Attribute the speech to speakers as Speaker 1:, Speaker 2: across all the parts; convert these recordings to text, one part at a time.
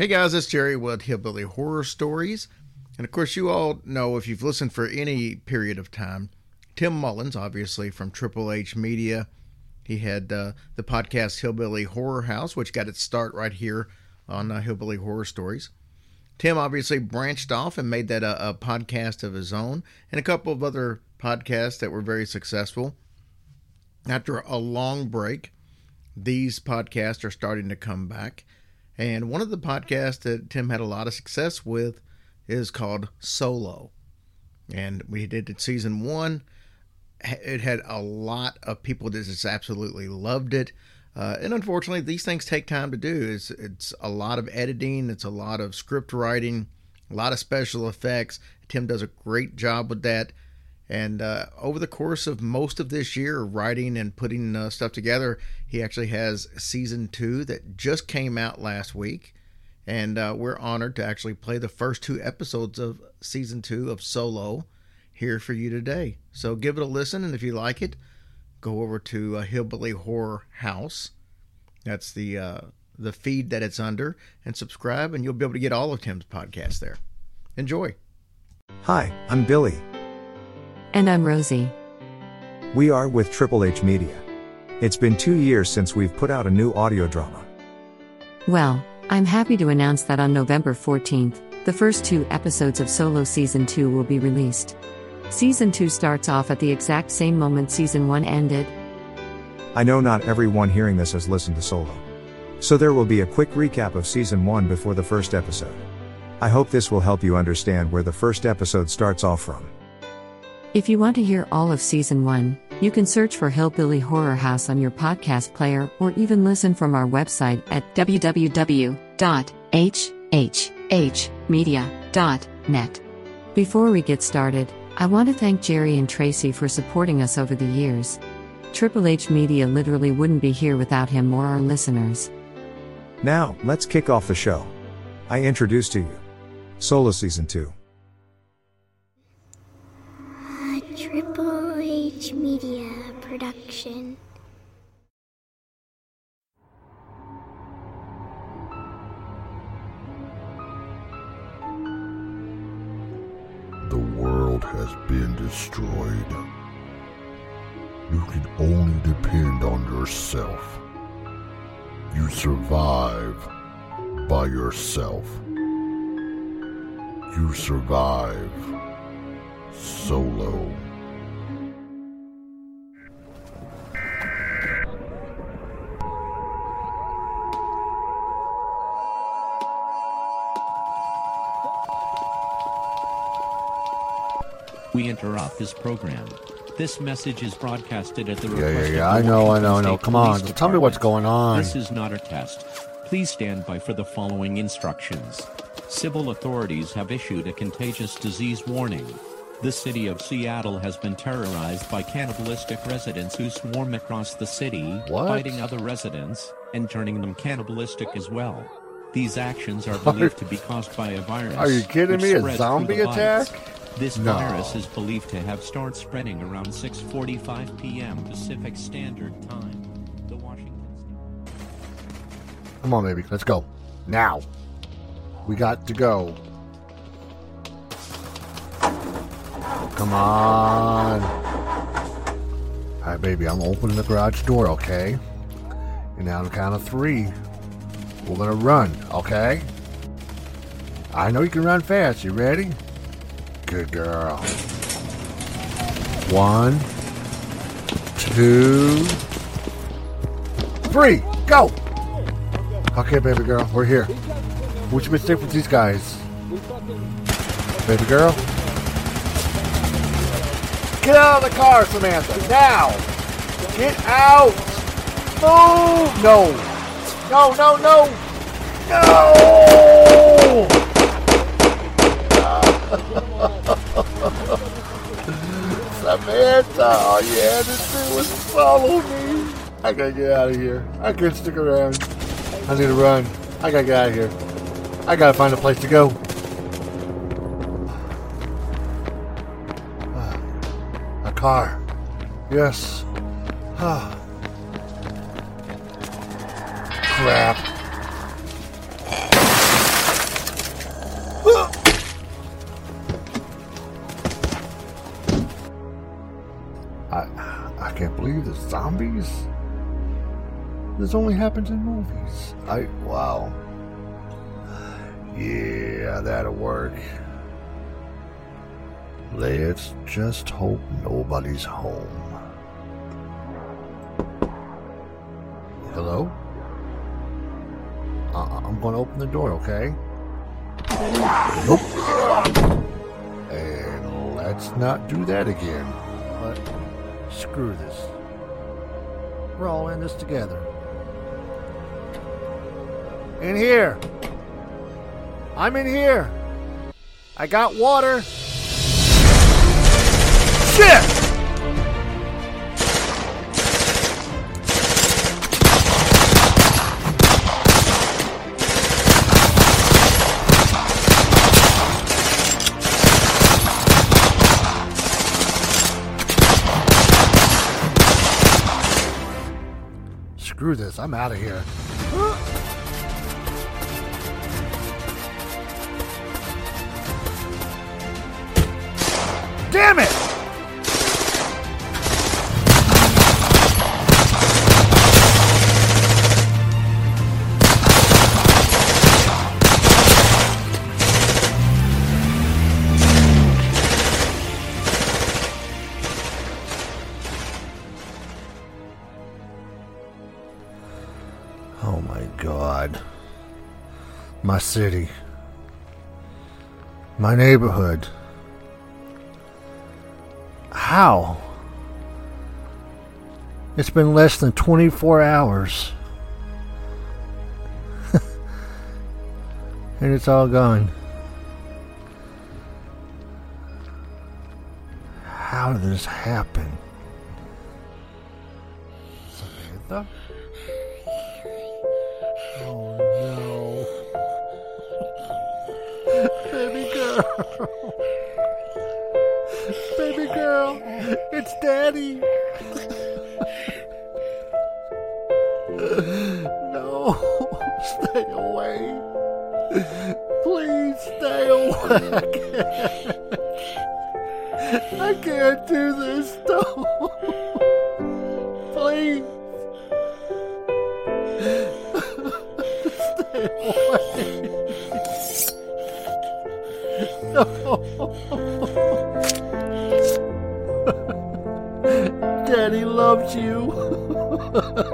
Speaker 1: Hey guys, it's Jerry with Hillbilly Horror Stories. And of course, you all know if you've listened for any period of time, Tim Mullins, obviously from Triple H Media, he had uh, the podcast Hillbilly Horror House, which got its start right here on uh, Hillbilly Horror Stories. Tim obviously branched off and made that a, a podcast of his own, and a couple of other podcasts that were very successful. After a long break, these podcasts are starting to come back. And one of the podcasts that Tim had a lot of success with is called Solo. And we did it season one. It had a lot of people that just absolutely loved it. Uh, and unfortunately, these things take time to do. It's it's a lot of editing, it's a lot of script writing, a lot of special effects. Tim does a great job with that. And uh, over the course of most of this year, writing and putting uh, stuff together, he actually has season two that just came out last week. And uh, we're honored to actually play the first two episodes of season two of Solo here for you today. So give it a listen, and if you like it, go over to uh, Hillbilly Horror House. That's the uh, the feed that it's under, and subscribe, and you'll be able to get all of Tim's podcasts there. Enjoy.
Speaker 2: Hi, I'm Billy.
Speaker 3: And I'm Rosie.
Speaker 2: We are with Triple H Media. It's been two years since we've put out a new audio drama.
Speaker 3: Well, I'm happy to announce that on November 14th, the first two episodes of Solo Season 2 will be released. Season 2 starts off at the exact same moment Season 1 ended.
Speaker 2: I know not everyone hearing this has listened to Solo. So there will be a quick recap of Season 1 before the first episode. I hope this will help you understand where the first episode starts off from.
Speaker 3: If you want to hear all of Season 1, you can search for Hillbilly Horror House on your podcast player or even listen from our website at www.hhhmedia.net. Before we get started, I want to thank Jerry and Tracy for supporting us over the years. Triple H Media literally wouldn't be here without him or our listeners.
Speaker 2: Now, let's kick off the show. I introduce to you Solo Season 2.
Speaker 4: Triple H Media production.
Speaker 5: The world has been destroyed. You can only depend on yourself. You survive by yourself. You survive solo.
Speaker 6: We interrupt this program. This message is broadcasted at the
Speaker 5: Yeah, yeah,
Speaker 6: request
Speaker 5: yeah,
Speaker 6: of
Speaker 5: I
Speaker 6: the
Speaker 5: know, I know, I know.
Speaker 6: State
Speaker 5: Come on,
Speaker 6: Police
Speaker 5: tell me what's going on.
Speaker 6: This is not a test. Please stand by for the following instructions. Civil authorities have issued a contagious disease warning. The city of Seattle has been terrorized by cannibalistic residents who swarm across the city,
Speaker 5: What?
Speaker 6: biting other residents and turning them cannibalistic as well. These actions are believed to be caused by a virus.
Speaker 5: Are you kidding me? A zombie
Speaker 6: attack? bites. This
Speaker 5: No.
Speaker 6: virus is believed to have started spreading around 6:45 p.m. Pacific Standard Time. The Washington State.
Speaker 5: Come on, baby, let's go. Now. We got to go. Come on. All right, baby, I'm opening the garage door, okay? And now on the count of three, we're gonna run, okay? I know you can run fast. You ready? Good girl. One, two, three, go! Okay, baby girl, we're here. What's your mistake with these guys? Baby girl? Get out of the car, Samantha, now! Get out! Move! No! No, no, no! No! Samantha, all you had to was follow me. I gotta get out of here. I can't stick around. I need to run. I gotta get out of here. I gotta find a place to go. A car. Yes. Crap. Zombies? This only happens in movies. I wow. Yeah, that'll work. Let's just hope nobody's home. Hello? Uh, I'm going to open the door, okay? Nope. And let's not do that again. But screw this. We're all in this together. In here. I'm in here. I got water. Shit! Screw this, I'm out of here. Damn it! City. My neighborhood. How? It's been less than 24 hours. and it's all gone. How did this happen? Samantha? Baby girl. It's daddy. no. Stay away. Please stay away. I can't do this. Please. Stay away. Daddy loves you.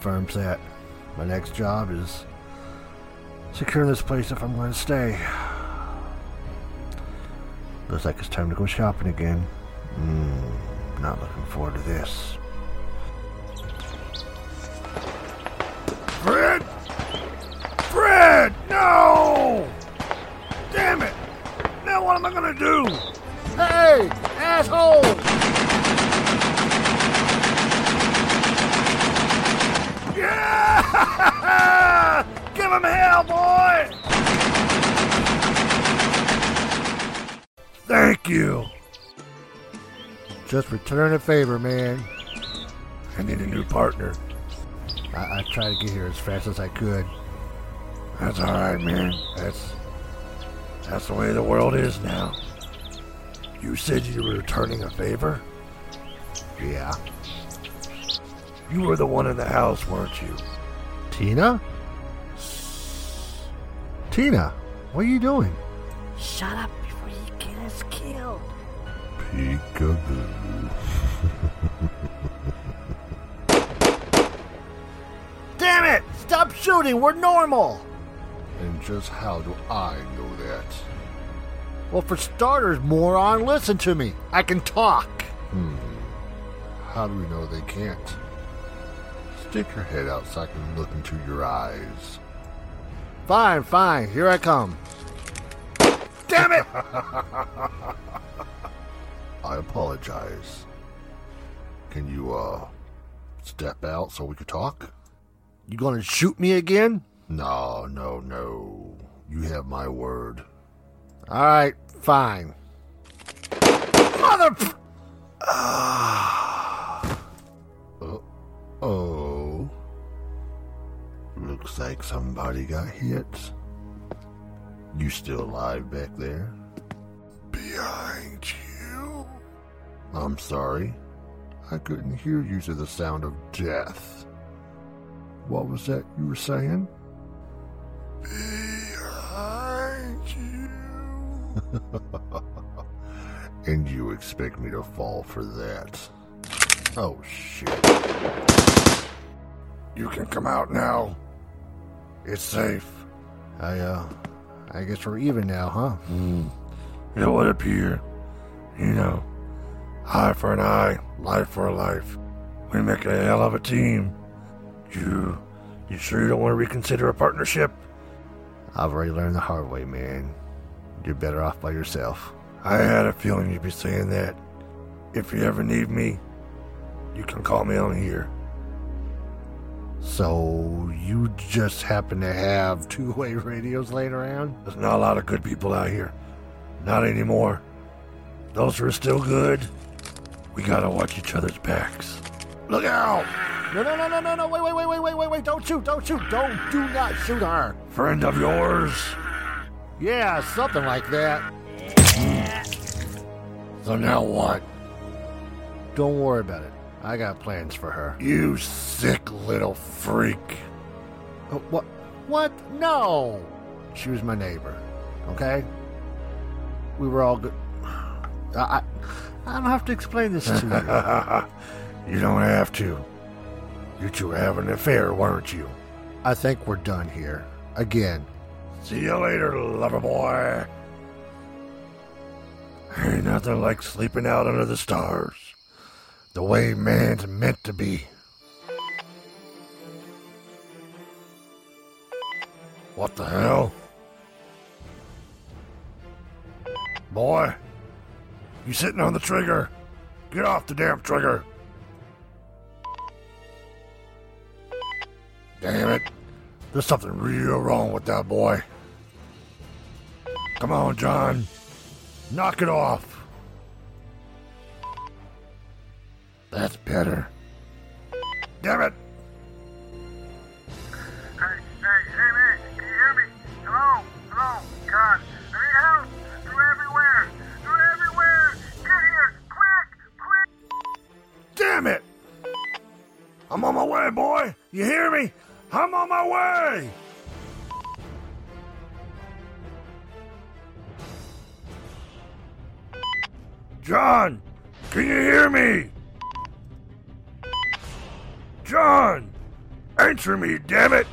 Speaker 5: confirms that. My next job is securing this place if I'm going to stay. Looks like it's time to go shopping again. Hmm, not looking forward to this. You. Just return a favor, man. I need a new partner. I, I tried to get here as fast as I could. That's all right, man. That's that's the way the world is now. You said you were returning a favor? Yeah. You were the one in the house, weren't you? Tina?
Speaker 7: Tina, what are you doing?
Speaker 5: Shut up
Speaker 7: Peekaboo.
Speaker 5: Damn it! Stop shooting, we're normal!
Speaker 7: And just how do I know that?
Speaker 5: Well, for starters, moron, listen to me. I can talk.
Speaker 7: Hmm. How do we know they can't? Stick your head out so I can look into your eyes.
Speaker 5: Fine, fine, here I come. Damn it!
Speaker 7: I apologize. Can you, uh, step out so we can talk?
Speaker 5: You gonna shoot me again?
Speaker 7: No, no, no. You have my word.
Speaker 5: Alright, fine. Mother.
Speaker 7: Uh oh. Looks like somebody got hit. You still alive back there? Behind you? I'm sorry. I couldn't hear you to the sound of death. What was that you were saying? Behind you. and you expect me to fall for that? Oh shit. You can come out now. It's safe.
Speaker 5: I, uh, I guess we're even now, huh?
Speaker 7: It would appear. You know, eye for an eye, life for a life. We make a hell of a team. You, you sure you don't want to reconsider a partnership?
Speaker 5: I've already learned the hard way, man. You're better off by yourself.
Speaker 7: I had a feeling you'd be saying that. If you ever need me, you can call me on here.
Speaker 5: So, you just happen to have two way radios laying around?
Speaker 7: There's not a lot of good people out here. Not anymore. Those who are still good, we gotta watch each other's backs. Look out!
Speaker 5: No, no, no, no, no, no, wait, wait, wait, wait, wait, wait, wait, don't shoot, don't shoot, don't, do not shoot her.
Speaker 7: Friend of yours.
Speaker 5: Yeah, something like that.
Speaker 7: So now what?
Speaker 5: Don't worry about it. I got plans for her.
Speaker 7: You sick little freak.
Speaker 5: Uh, what? What? No! She was my neighbor, okay? We were all good. I, I, I don't have to explain this to you.
Speaker 7: you don't have to. You two were having an affair, weren't you?
Speaker 5: I think we're done here. Again.
Speaker 7: See you later, lover boy. Ain't nothing like sleeping out under the stars. The way man's meant to be. What the hell? Boy, you sitting on the trigger. Get off the damn trigger. Damn it. There's something real wrong with that boy. Come on, John. Knock it off. That's better. Damn it. Boy. You hear me? I'm on my way. John, can you hear me? John, answer me, damn it.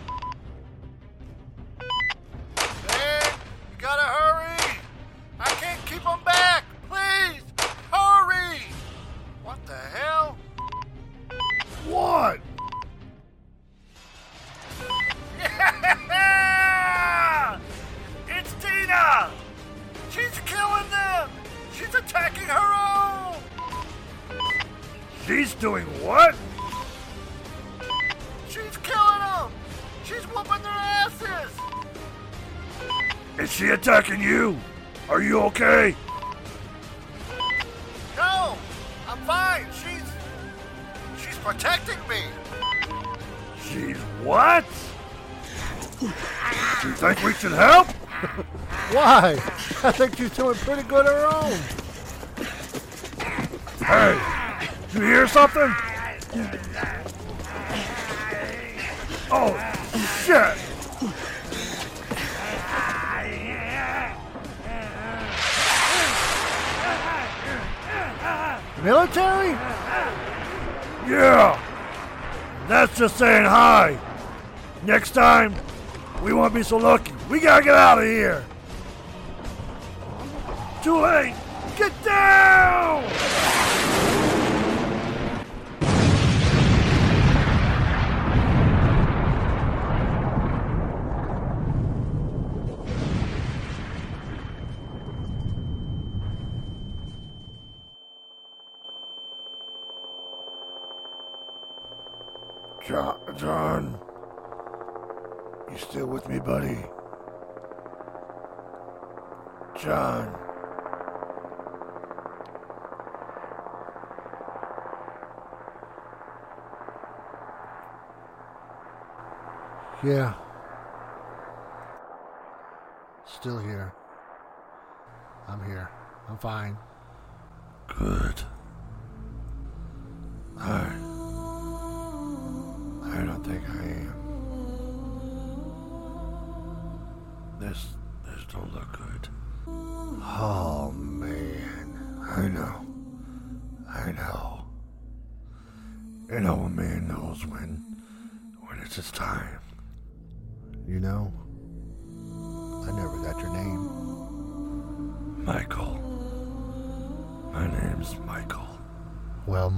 Speaker 7: think
Speaker 5: she's doing pretty good her own.
Speaker 7: Hey, you hear something? Oh, shit!
Speaker 5: Military?
Speaker 8: Yeah! That's just saying hi. Next time, we won't be so lucky. We gotta get out of here! Too late! Get down! John, you still with me, buddy? John.
Speaker 5: Yeah. Still here. I'm here. I'm fine.
Speaker 8: Good.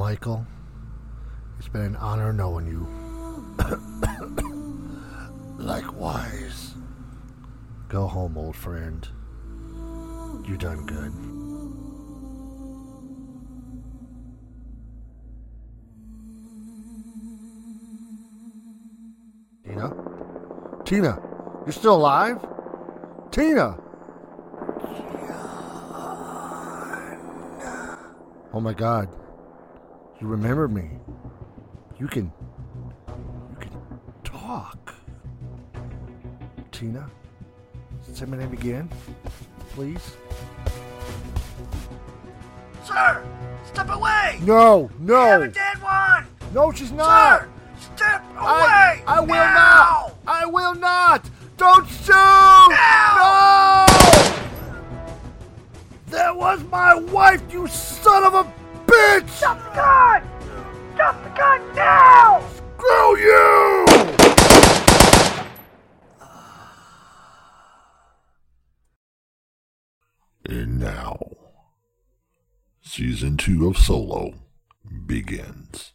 Speaker 8: Michael,
Speaker 5: it's been an honor knowing you.
Speaker 8: Likewise.
Speaker 5: Go home, old friend. You done good. Tina? Tina, you're still alive? Tina! Oh my god. You remember me. You can. You can talk. Tina? Say my name again, please.
Speaker 9: Sir, step away!
Speaker 5: No,
Speaker 9: We have a
Speaker 5: no,
Speaker 9: dead one!
Speaker 5: no, she's not.
Speaker 9: Sir, step away!
Speaker 5: I, I will
Speaker 9: now!
Speaker 5: not. I will not. Don't shoot.
Speaker 9: Now!
Speaker 5: No. That was my wife, you son of a bitch.
Speaker 9: Stop the gun! Stop the gun now!
Speaker 8: Screw you! And now, season two of Solo begins.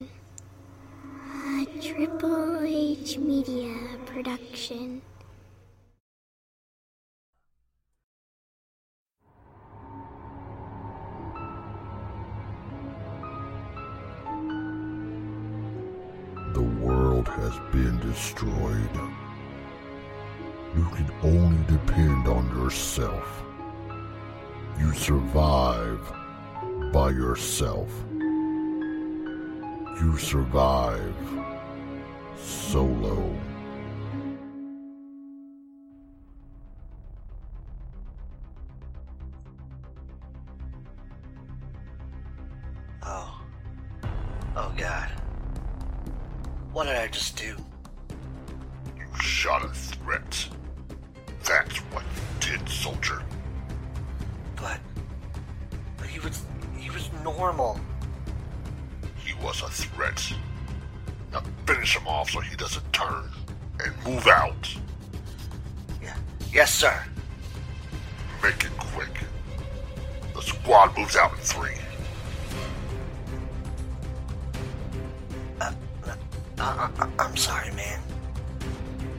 Speaker 4: A Triple H Media production.
Speaker 8: World has been destroyed. You can only depend on yourself. You survive by yourself. You survive solo.
Speaker 10: Uh, uh, uh, I'm sorry, man.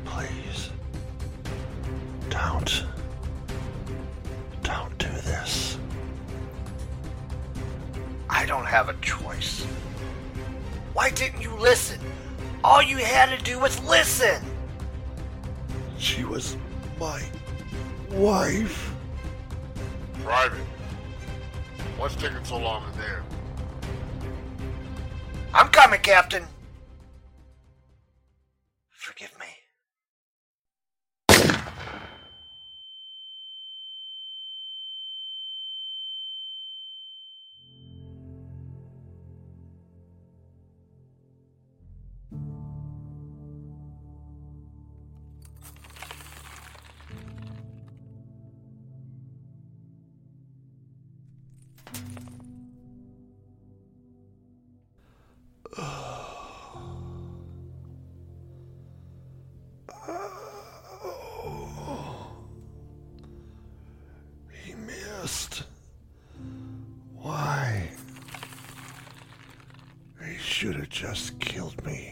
Speaker 8: Please. Don't. Don't do this.
Speaker 10: I don't have a choice. Why didn't you listen? All you had to do was listen.
Speaker 8: She was my wife. Private. What's taking so long in there?
Speaker 10: I'm coming, Captain.
Speaker 5: Just killed me.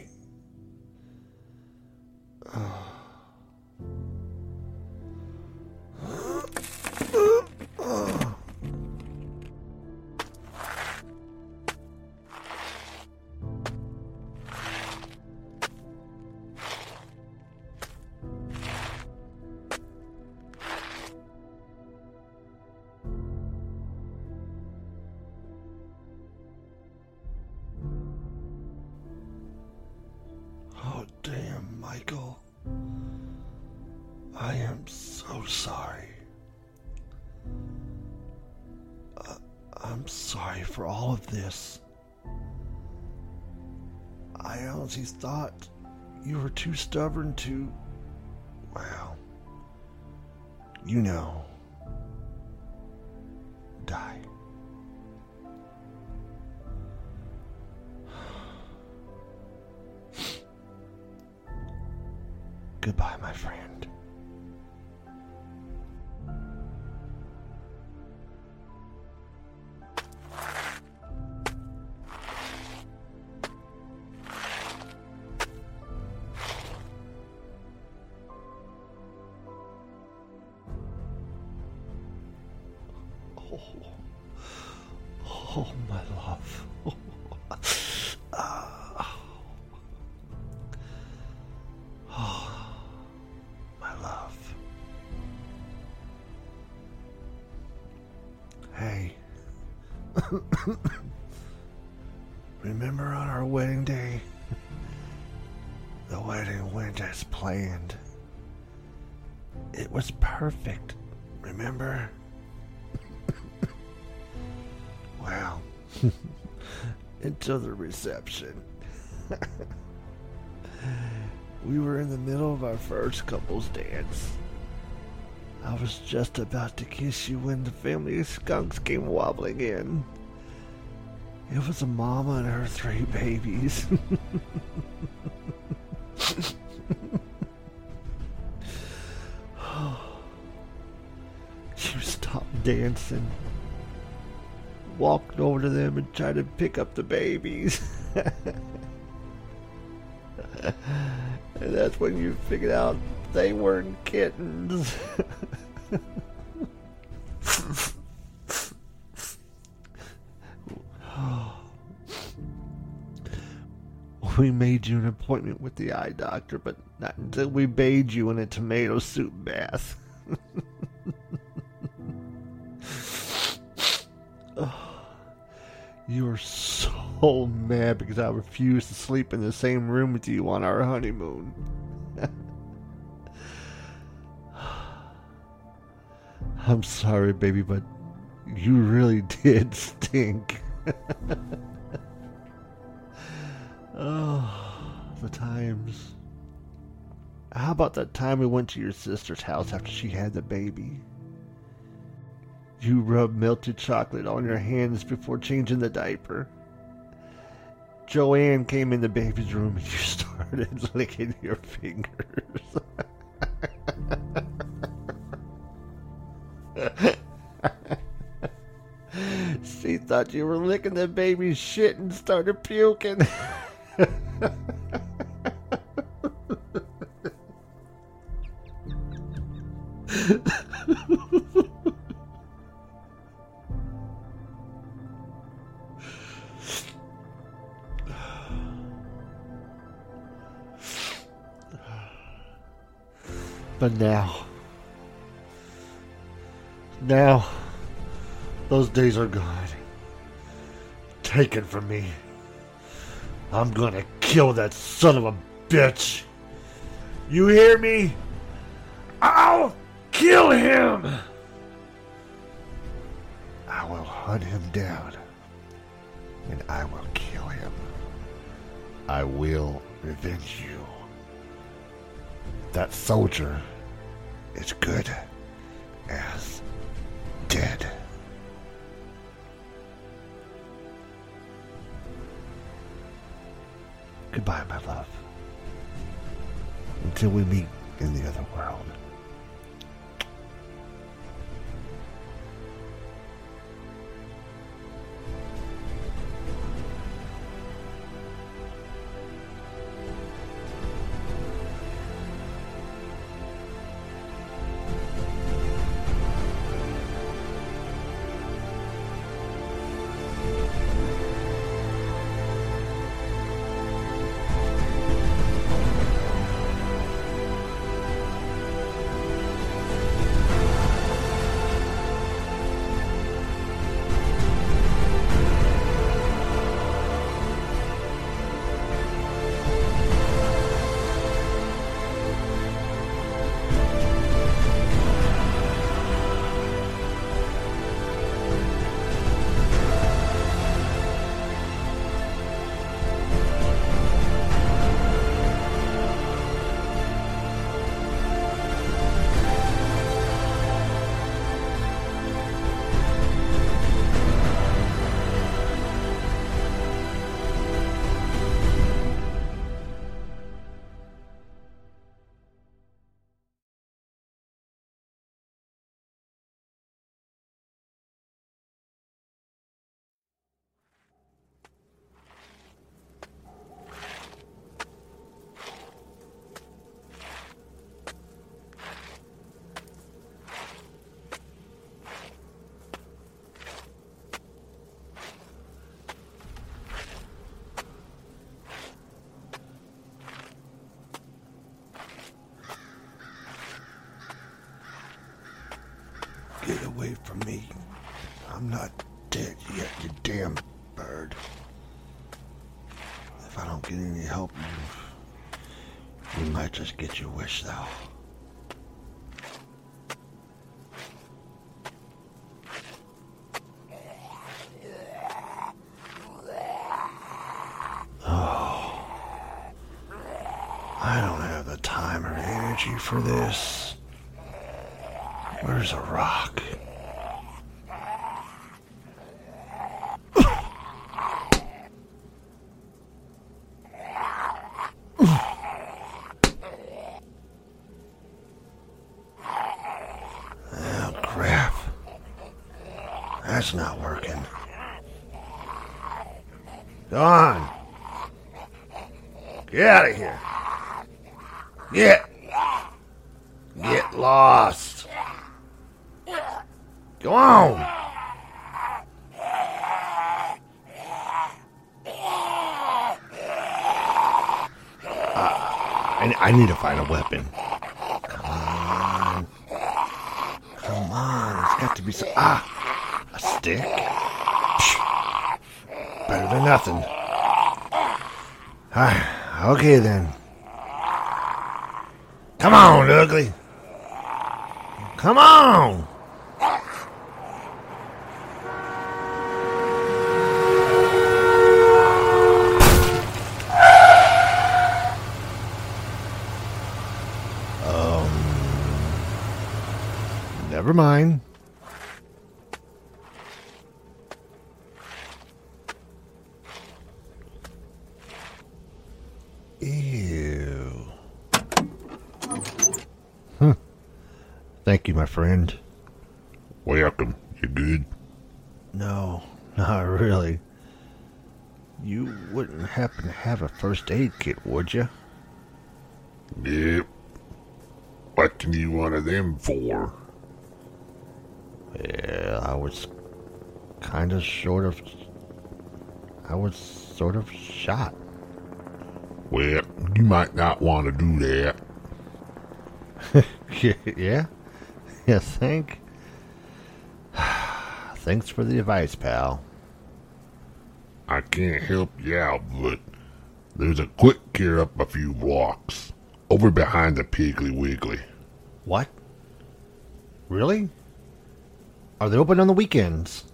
Speaker 5: Sorry for all of this. I honestly thought you were too stubborn to. Well, you know, die. Goodbye, my friend. Until the reception. We were in the middle of our first couple's dance. I was just about to kiss you when the family of skunks came wobbling in. It was a mama and her three babies. you stopped dancing, walked over to them, and tried to pick up the babies. And that's when you figured out they weren't kittens. we made you an appointment with the eye doctor, but not until we bathed you in a tomato soup bath. You were so mad because I refused to sleep in the same room with you on our honeymoon. I'm sorry, baby, but you really did stink. oh, the times. How about that time we went to your sister's house after she had the baby? You rubbed melted chocolate on your hands before changing the diaper. Joanne came in the baby's room and you started licking your fingers. she thought you were licking the baby's shit and started puking. But now, now, those days are gone. Taken from me. I'm gonna kill that son of a bitch. You hear me? I'll kill him! I will hunt him down, and I will kill him. I will revenge you. That soldier is good as dead. Goodbye, my love. Until we meet in the other world. I'm not dead yet, you damn bird. If I don't get any help, you, you might just get your wish, though. Oh. I don't have the time or energy for this. Where's a rock? Oh, crap. That's not working. Go on. Get out of here. Get. Get lost. Go on. I, I need to find a weapon. Come on. Come on. It's got to be some. Ah! A stick? Psh. Better than nothing. Ah, okay then. Come on, ugly. Come on. Um, never mind. You, my friend.
Speaker 8: Welcome. You good?
Speaker 5: No, not really. You wouldn't happen to have a first aid kit, would you?
Speaker 8: Yep. What can you want of them for?
Speaker 5: Yeah, I was kind of sort of. I was sort of shot.
Speaker 8: Well, you might not want to do that.
Speaker 5: yeah? Yeah, think? Thanks for the advice, pal.
Speaker 8: I can't help you out, but there's a quick care up a few blocks. Over behind the Piggly Wiggly.
Speaker 5: What? Really? Are they open on the weekends?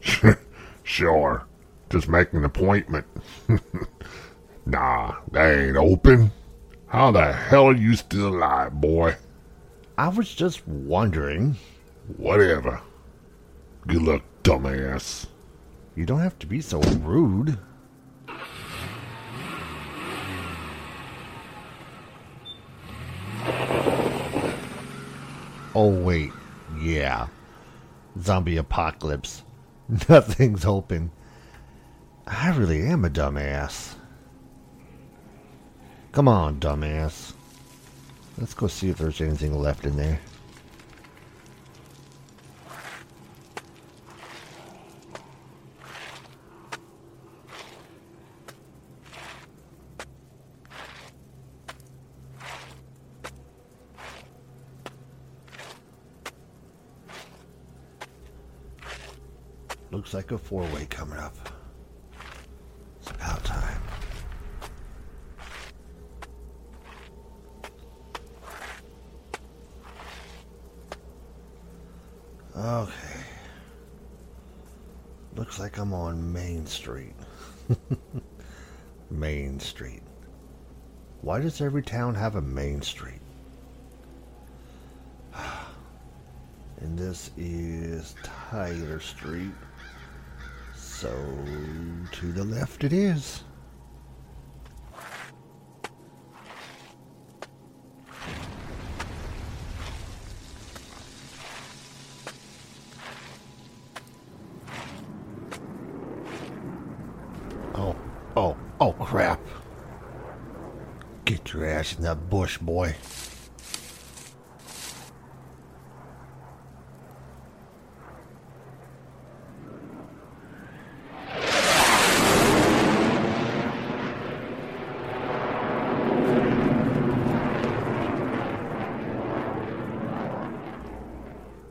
Speaker 8: sure. Just make an appointment. nah, they ain't open. How the hell are you still alive, boy?
Speaker 5: I was just wondering.
Speaker 8: Whatever. Good luck, dumbass.
Speaker 5: You don't have to be so rude. Oh, wait. Yeah. Zombie apocalypse. Nothing's open. I really am a dumbass. Come on, dumbass. Let's go see if there's anything left in there. Looks like a four-way coming up. It's about time. Okay. Looks like I'm on Main Street. Main Street. Why does every town have a Main Street? And this is Tyler Street. So to the left it is. Oh, oh, oh crap. In that bush, boy.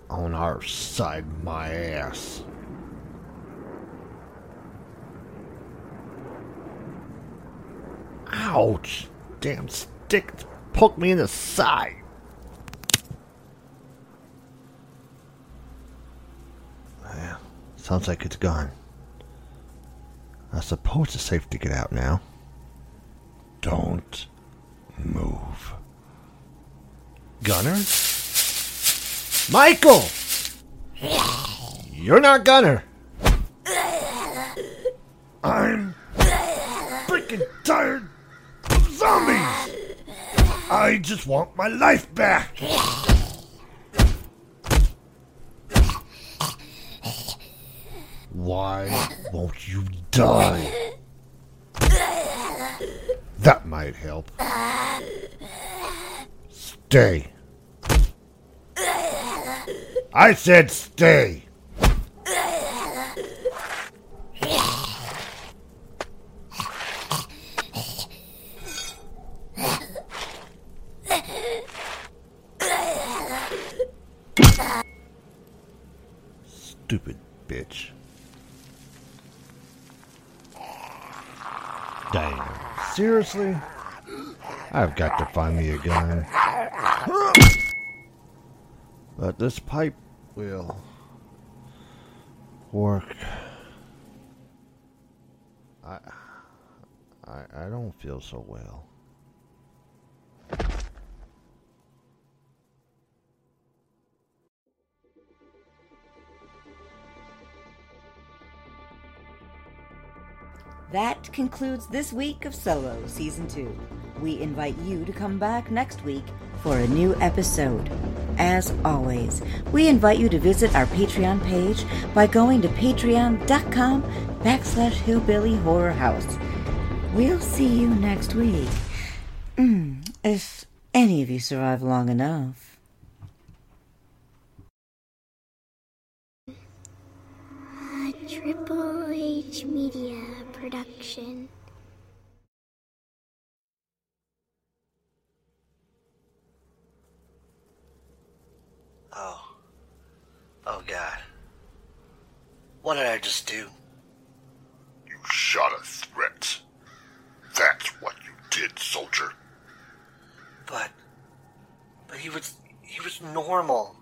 Speaker 5: On our side my ass. Ouch! Damn stick poked me in the side. Well, sounds like it's gone. I suppose it's safe to get out now. Don't move. Gunner? Michael! You're not Gunner. I'm freaking tired of zombies. I just want my life back. Why won't you die? That might help. Stay. I said stay. Stupid bitch. Dang. Seriously? I've got to find me a gun. But this pipe will work. I I I don't feel so well.
Speaker 11: That concludes this week of Solo Season 2. We invite you to come back next week for a new episode. As always, we invite you to visit our Patreon page by going to patreon.com backslash hillbilly horror house. We'll see you next week. Mm, if any of you survive long enough.
Speaker 4: Triple H Media production.
Speaker 7: Oh. Oh, God. What did I just do?
Speaker 8: You shot a threat. That's what you did, soldier.
Speaker 7: But. But he was. He was normal.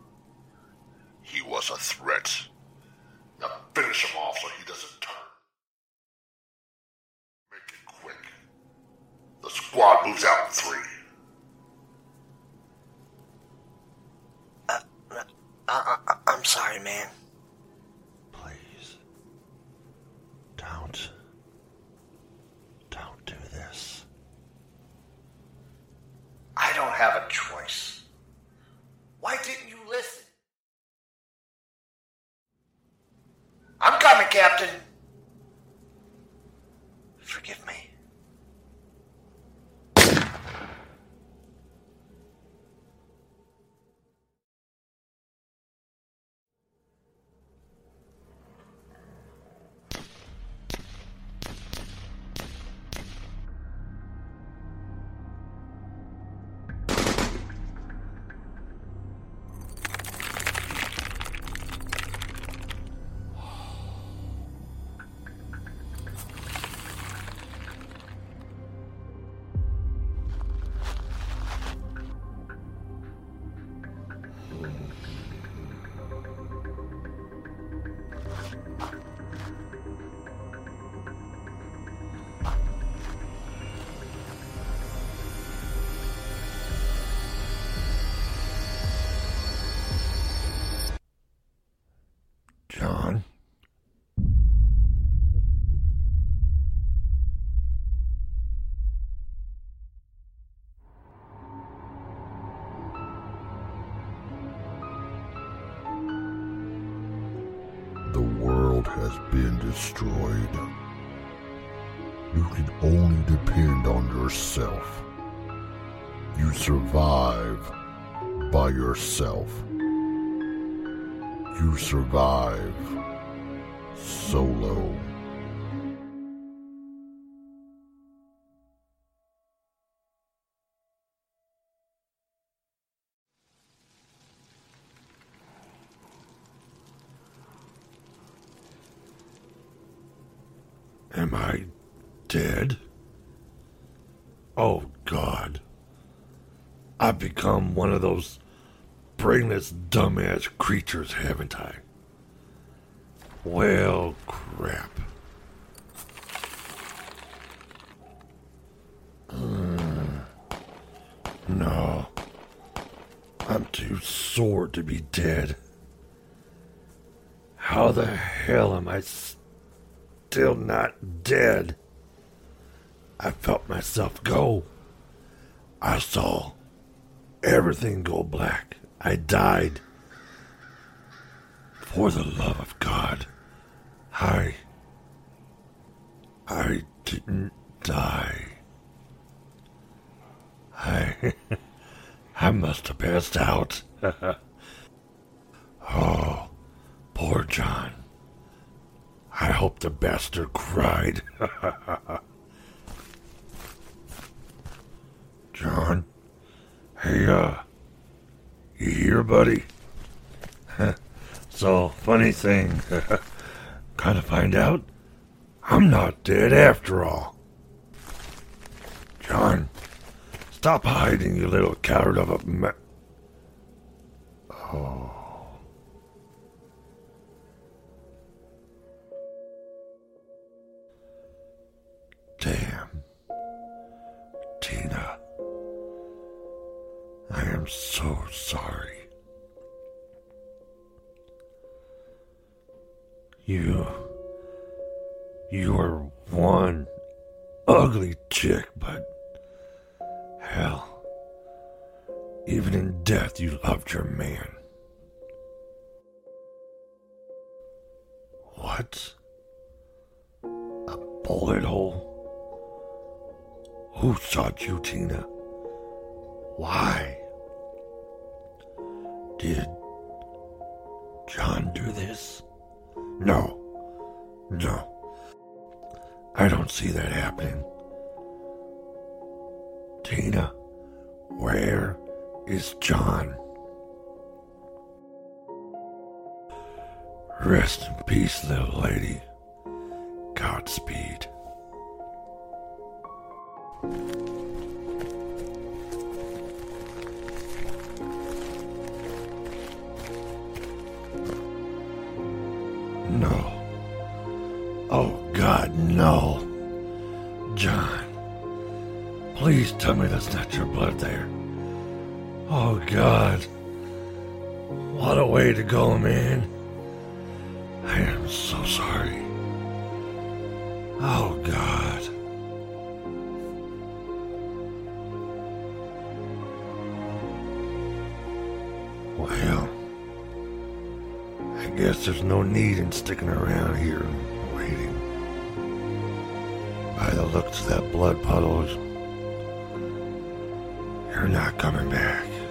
Speaker 8: Has been destroyed. You can only depend on yourself. You survive by yourself. You survive solo.
Speaker 7: One of those brainless, dumbass creatures, haven't I? Well, crap. Mm. No. I'm too sore to be dead. How the hell am I still not dead? I felt myself go. I saw everything go black. I died. For the love of God, I. I didn't die. I. I must have passed out. oh, poor John. I hope the bastard cried. John? Hey, uh, you here, buddy? so, funny thing. Kind of find out I'm not dead after all. John, stop hiding, you little coward of a ma- Oh. I am so sorry. You. You are one ugly chick, but. Hell. Even in death, you loved your man. What? A bullet hole? Who shot you, Tina? Why? No. No. I don't see that happening. Tina, where is John? Rest in peace, little lady. Godspeed. That's not your blood there. Oh, God. What a way to go, man. I am so sorry. Oh, God. Well, I guess there's no need in sticking around here waiting. By the looks of that blood puddle, you're not coming back.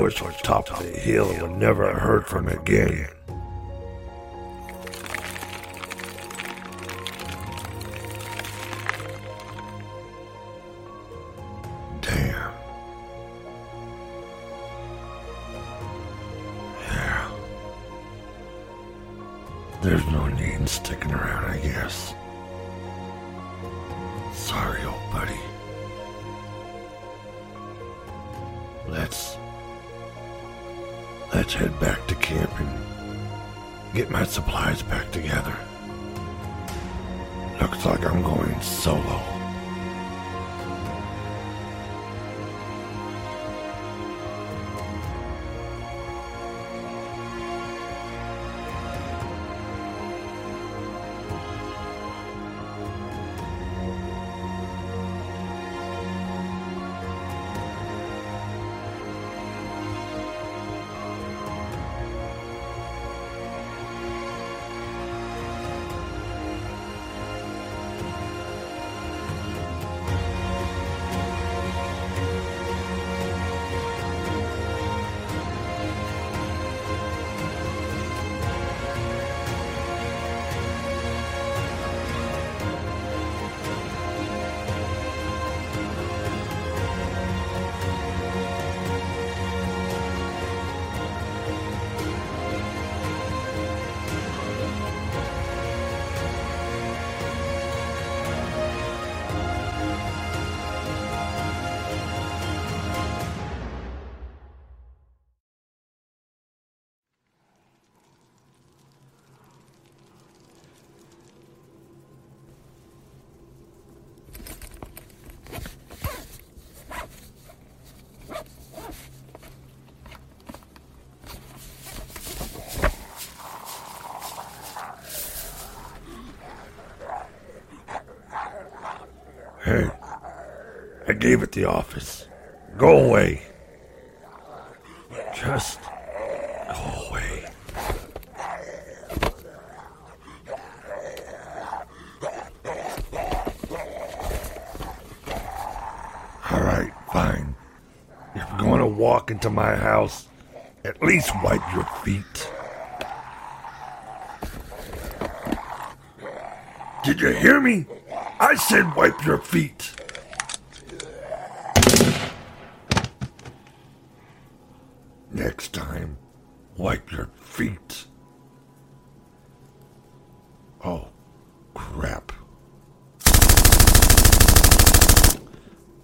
Speaker 7: Ambushed on top of the hill and was never heard from again. Damn. Yeah. There's no need in sticking around, I guess. Sorry, old buddy. Let's. Let's head back to camp and get my supplies back together. Looks like I'm going solo. Hey, I gave it the office. Go away. Just go away. All right, fine. If you're going to walk into my house, at least wipe your feet. Did you hear me? I said wipe your feet. Next time, wipe your feet. Oh, crap.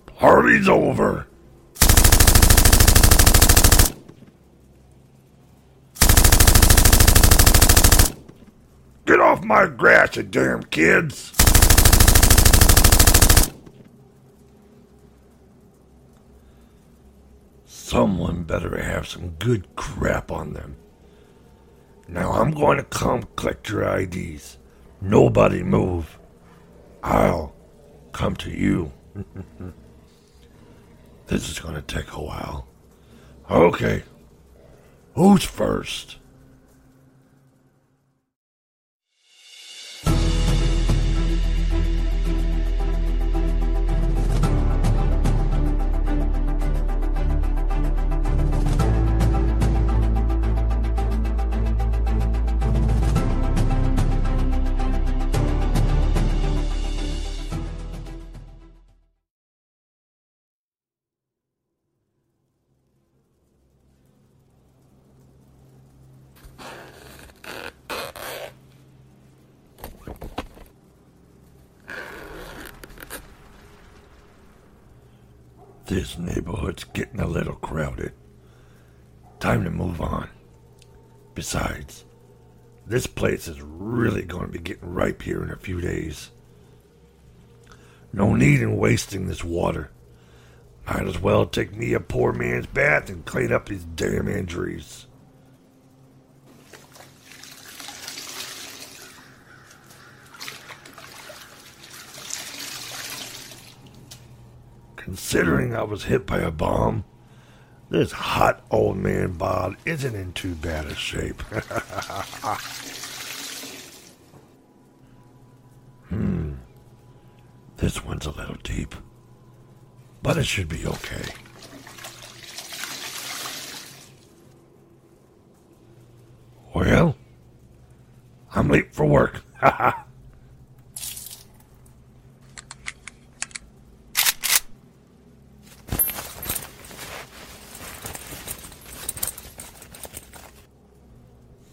Speaker 7: Party's over. Get off my grass, you damn kids! Someone better have some good crap on them. Now I'm going to come collect your IDs. Nobody move. I'll come to you. this is going to take a while. Okay. Who's first? This neighborhood's getting a little crowded. Time to move on. Besides, this place is really going to be getting ripe here in a few days. No need in wasting this water. Might as well take me a poor man's bath and clean up these damn injuries. Considering I was hit by a bomb, this hot old man bod isn't in too bad a shape. hmm. This one's a little deep, but it should be okay. Well, I'm late for work. Ha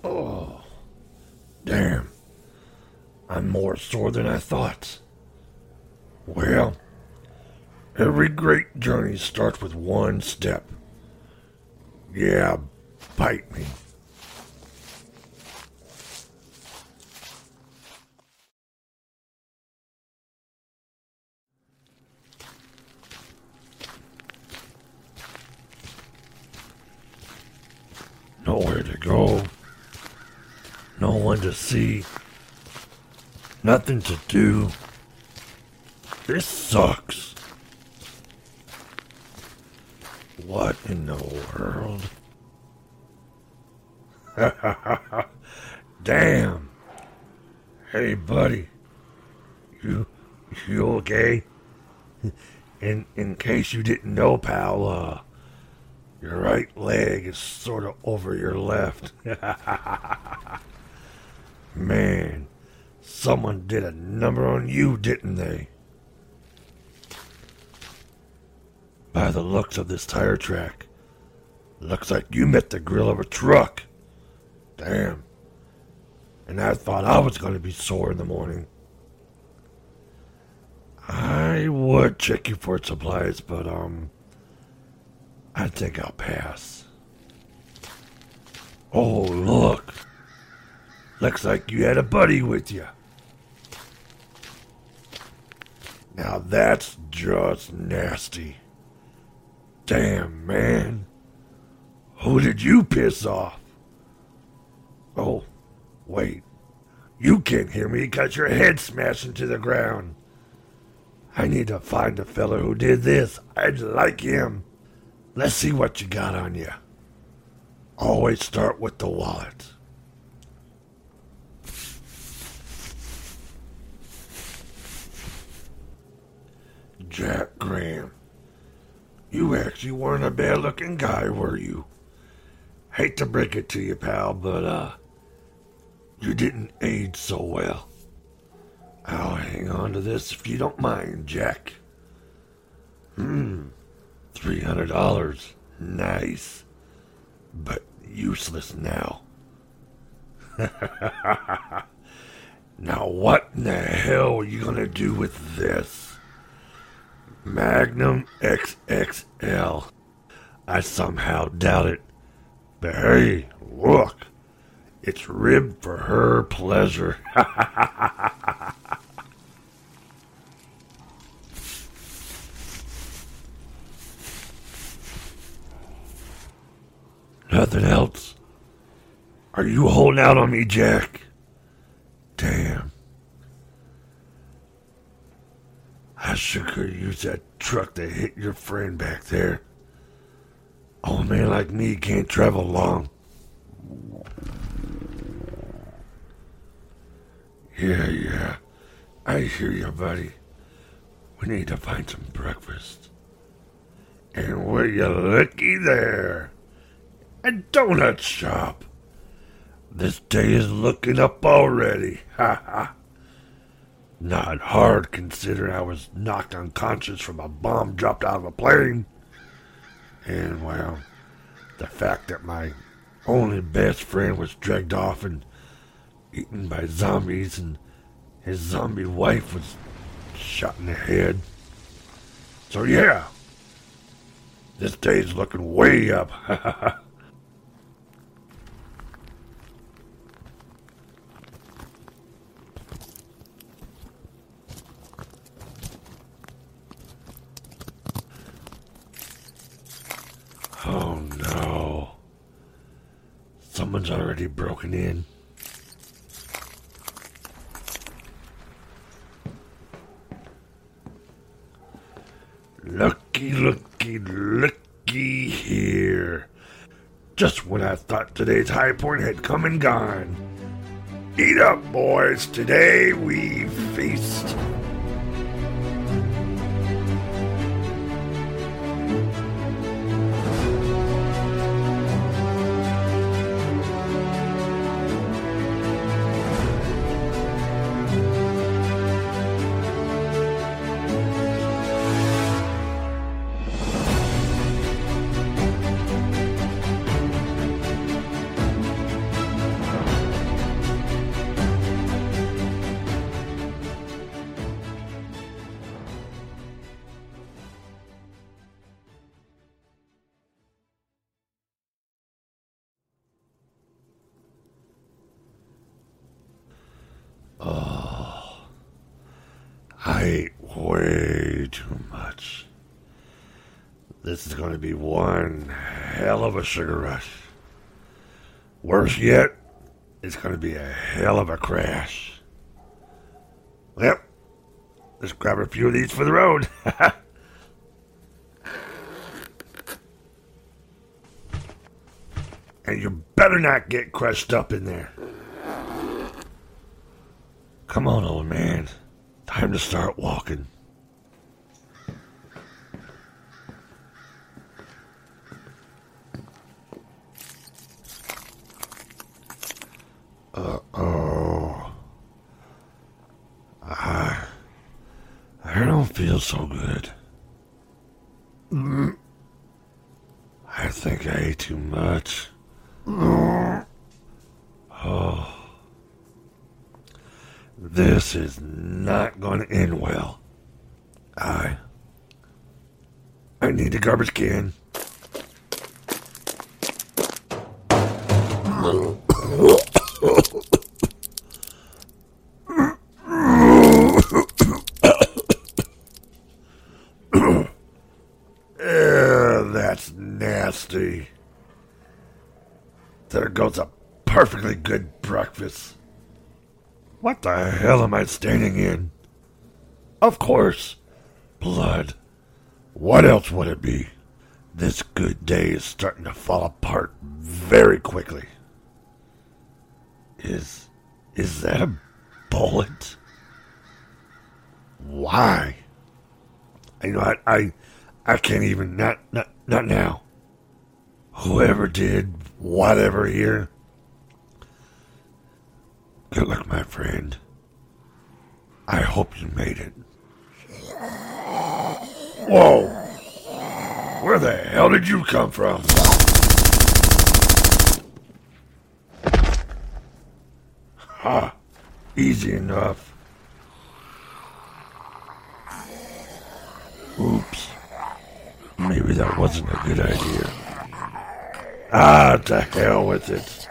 Speaker 7: Oh, damn. I'm more sore than I thought. Well, every great journey starts with one step. Yeah, bite me. Nowhere to go. No one to see. Nothing to do. This sucks. What in the world? Damn. Hey, buddy. You, you okay? In in case you didn't know, pal, uh, your right leg is sort of over your left. Man, someone did a number on you, didn't they? By the looks of this tire track, looks like you met the grill of a truck. Damn. And I thought I was going to be sore in the morning. I would check you for supplies, but, um, I think I'll pass. Oh, look. Looks like you had a buddy with you. Now that's just nasty. Damn, man. Who did you piss off? Oh, wait. You can't hear me because your head smashed into the ground. I need to find the fella who did this. I'd like him. Let's see what you got on you. Always start with the wallet. Jack Graham. You actually weren't a bad looking guy, were you? Hate to break it to you, pal, but, uh, you didn't age so well. I'll hang on to this if you don't mind, Jack. Hmm, $300. Nice. But useless now. now, what in the hell are you gonna do with this? Magnum XXL. I somehow doubt it. But hey, look. It's ribbed for her pleasure. Nothing else. Are you holding out on me, Jack? Damn. I sure could use that truck to hit your friend back there. Old man like me can't travel long. Yeah, yeah. I hear you, buddy. We need to find some breakfast. And were you looky there? A donut shop. This day is looking up already. Ha ha. Not hard considering I was knocked unconscious from a bomb dropped out of a plane. And, well, the fact that my only best friend was dragged off and eaten by zombies and his zombie wife was shot in the head. So, yeah, this day's looking way up. Oh no. Someone's already broken in. Looky, looky, looky here. Just when I thought today's high point had come and gone. Eat up, boys. Today we feast. Be one hell of a sugar rush. Worse yet, it's going to be a hell of a crash. Yep. Let's grab a few of these for the road. and you better not get crushed up in there. Come on, old man. Time to start walking. Uh oh. I, I don't feel so good. I think I ate too much. Oh. This is not going to end well. I. I need a garbage can that's nasty. There goes a perfectly good breakfast. What the hell am I standing in? Of course, blood. What else would it be? This good day is starting to fall apart very quickly. Is is that a bullet? Why? You know, I, I, I can't even not not not now. Whoever did whatever here. Good luck, my friend. I hope you made it. Whoa! Where the hell did you come from? Ha! Easy enough. Oops. Maybe that wasn't a good idea. Ah, to hell with it.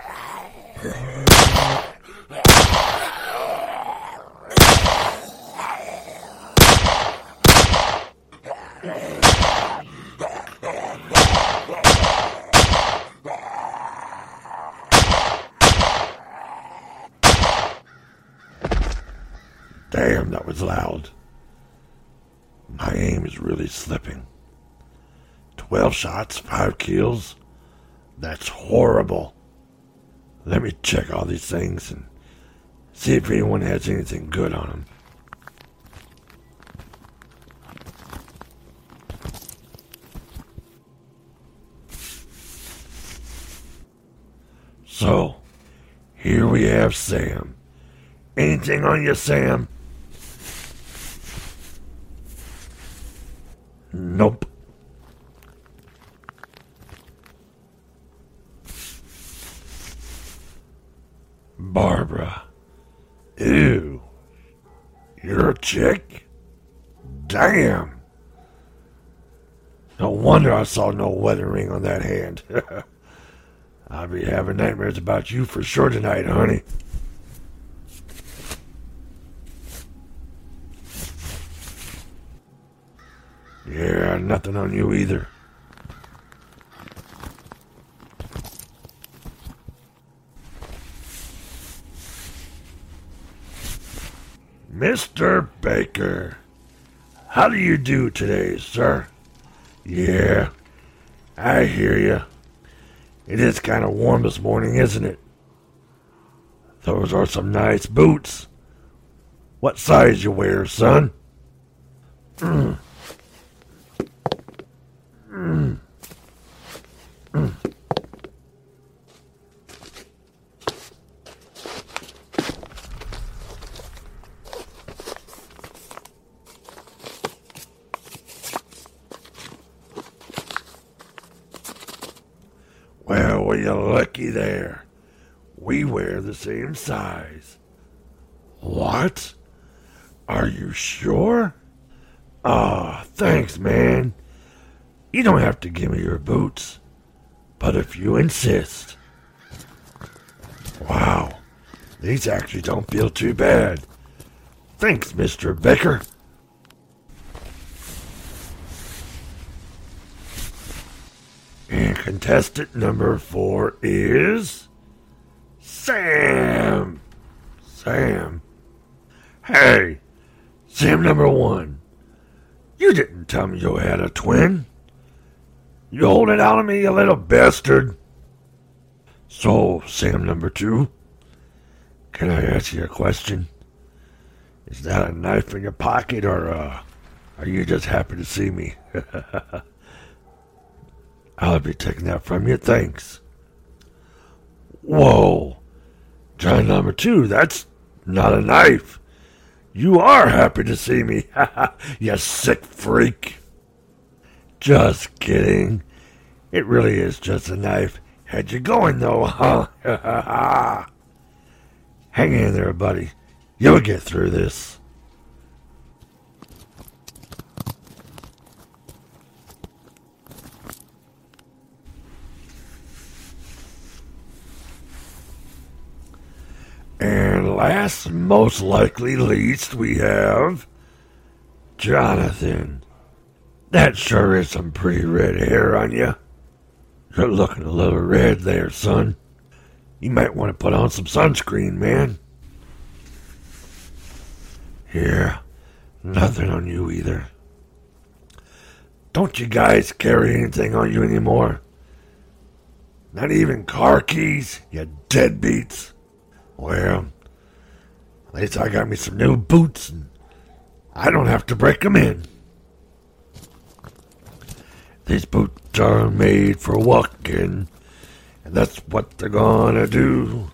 Speaker 7: Damn, that was loud. My aim is really slipping. Twelve shots, five kills. That's horrible. Let me check all these things and see if anyone has anything good on them. So, here we have Sam. Anything on you, Sam? Nope. Barbara. Ew. You're a chick? Damn. No wonder I saw no wedding ring on that hand. I'll be having nightmares about you for sure tonight, honey. Yeah, nothing on you either. Mr. Baker, how do you do today, sir? Yeah, I hear you. It is kind of warm this morning, isn't it? Those are some nice boots. What size you wear, son? Mm. Mm. same size. What? Are you sure? Ah, oh, thanks, man. You don't have to give me your boots. But if you insist. Wow, these actually don't feel too bad. Thanks, Mr. Becker. And contestant number four is. Sam! Sam. Hey, Sam number one. You didn't tell me you had a twin. You holding out on me, you little bastard. So, Sam number two, can I ask you a question? Is that a knife in your pocket, or uh, are you just happy to see me? I'll be taking that from you, thanks. Whoa, John number two, that's not a knife. You are happy to see me, you sick freak. Just kidding. It really is just a knife. Had you going though, huh? Hang in there, buddy. You'll get through this. And last, most likely least, we have Jonathan. That sure is some pretty red hair on you. You're looking a little red there, son. You might want to put on some sunscreen, man. Here, nothing on you either. Don't you guys carry anything on you anymore? Not even car keys, you deadbeats. Well, at least I got me some new boots and I don't have to break 'em in. These boots are made for walking, and that's what they're gonna do.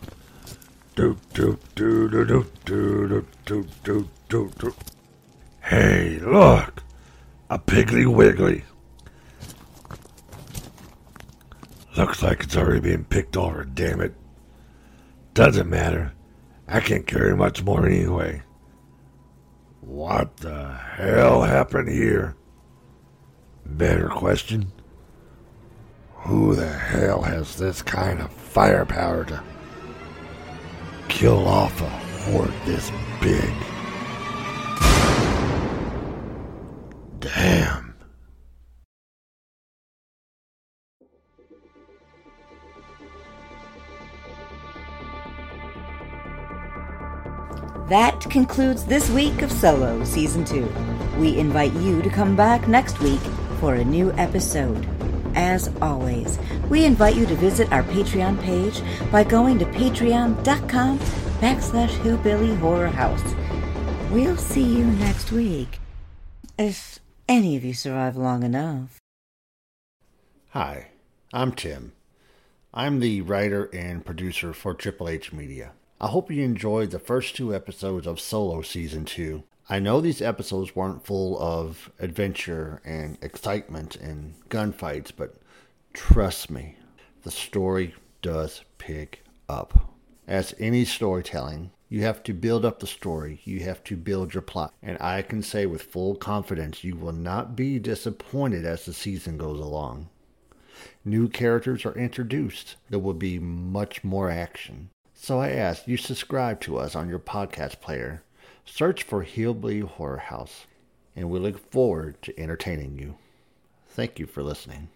Speaker 7: Do do do do do do do do do do. Hey, look, a Piggly Wiggly. Looks like it's already being picked over. Damn it. Doesn't matter. I can't carry much more anyway. What the hell happened here? Better question. Who the hell has this kind of firepower to kill off a horde this big? Damn.
Speaker 11: That concludes this week of Solo Season 2. We invite you to come back next week for a new episode. As always, we invite you to visit our Patreon page by going to patreon.com backslash hillbilly horror house. We'll see you next week. If any of you survive long enough.
Speaker 5: Hi, I'm Tim. I'm the writer and producer for Triple H Media. I hope you enjoyed the first two episodes of Solo Season 2. I know these episodes weren't full of adventure and excitement and gunfights, but trust me, the story does pick up. As any storytelling, you have to build up the story, you have to build your plot. And I can say with full confidence, you will not be disappointed as the season goes along. New characters are introduced, there will be much more action. So I ask you subscribe to us on your podcast player. Search for Hillbilly Horror House, and we look forward to entertaining you. Thank you for listening.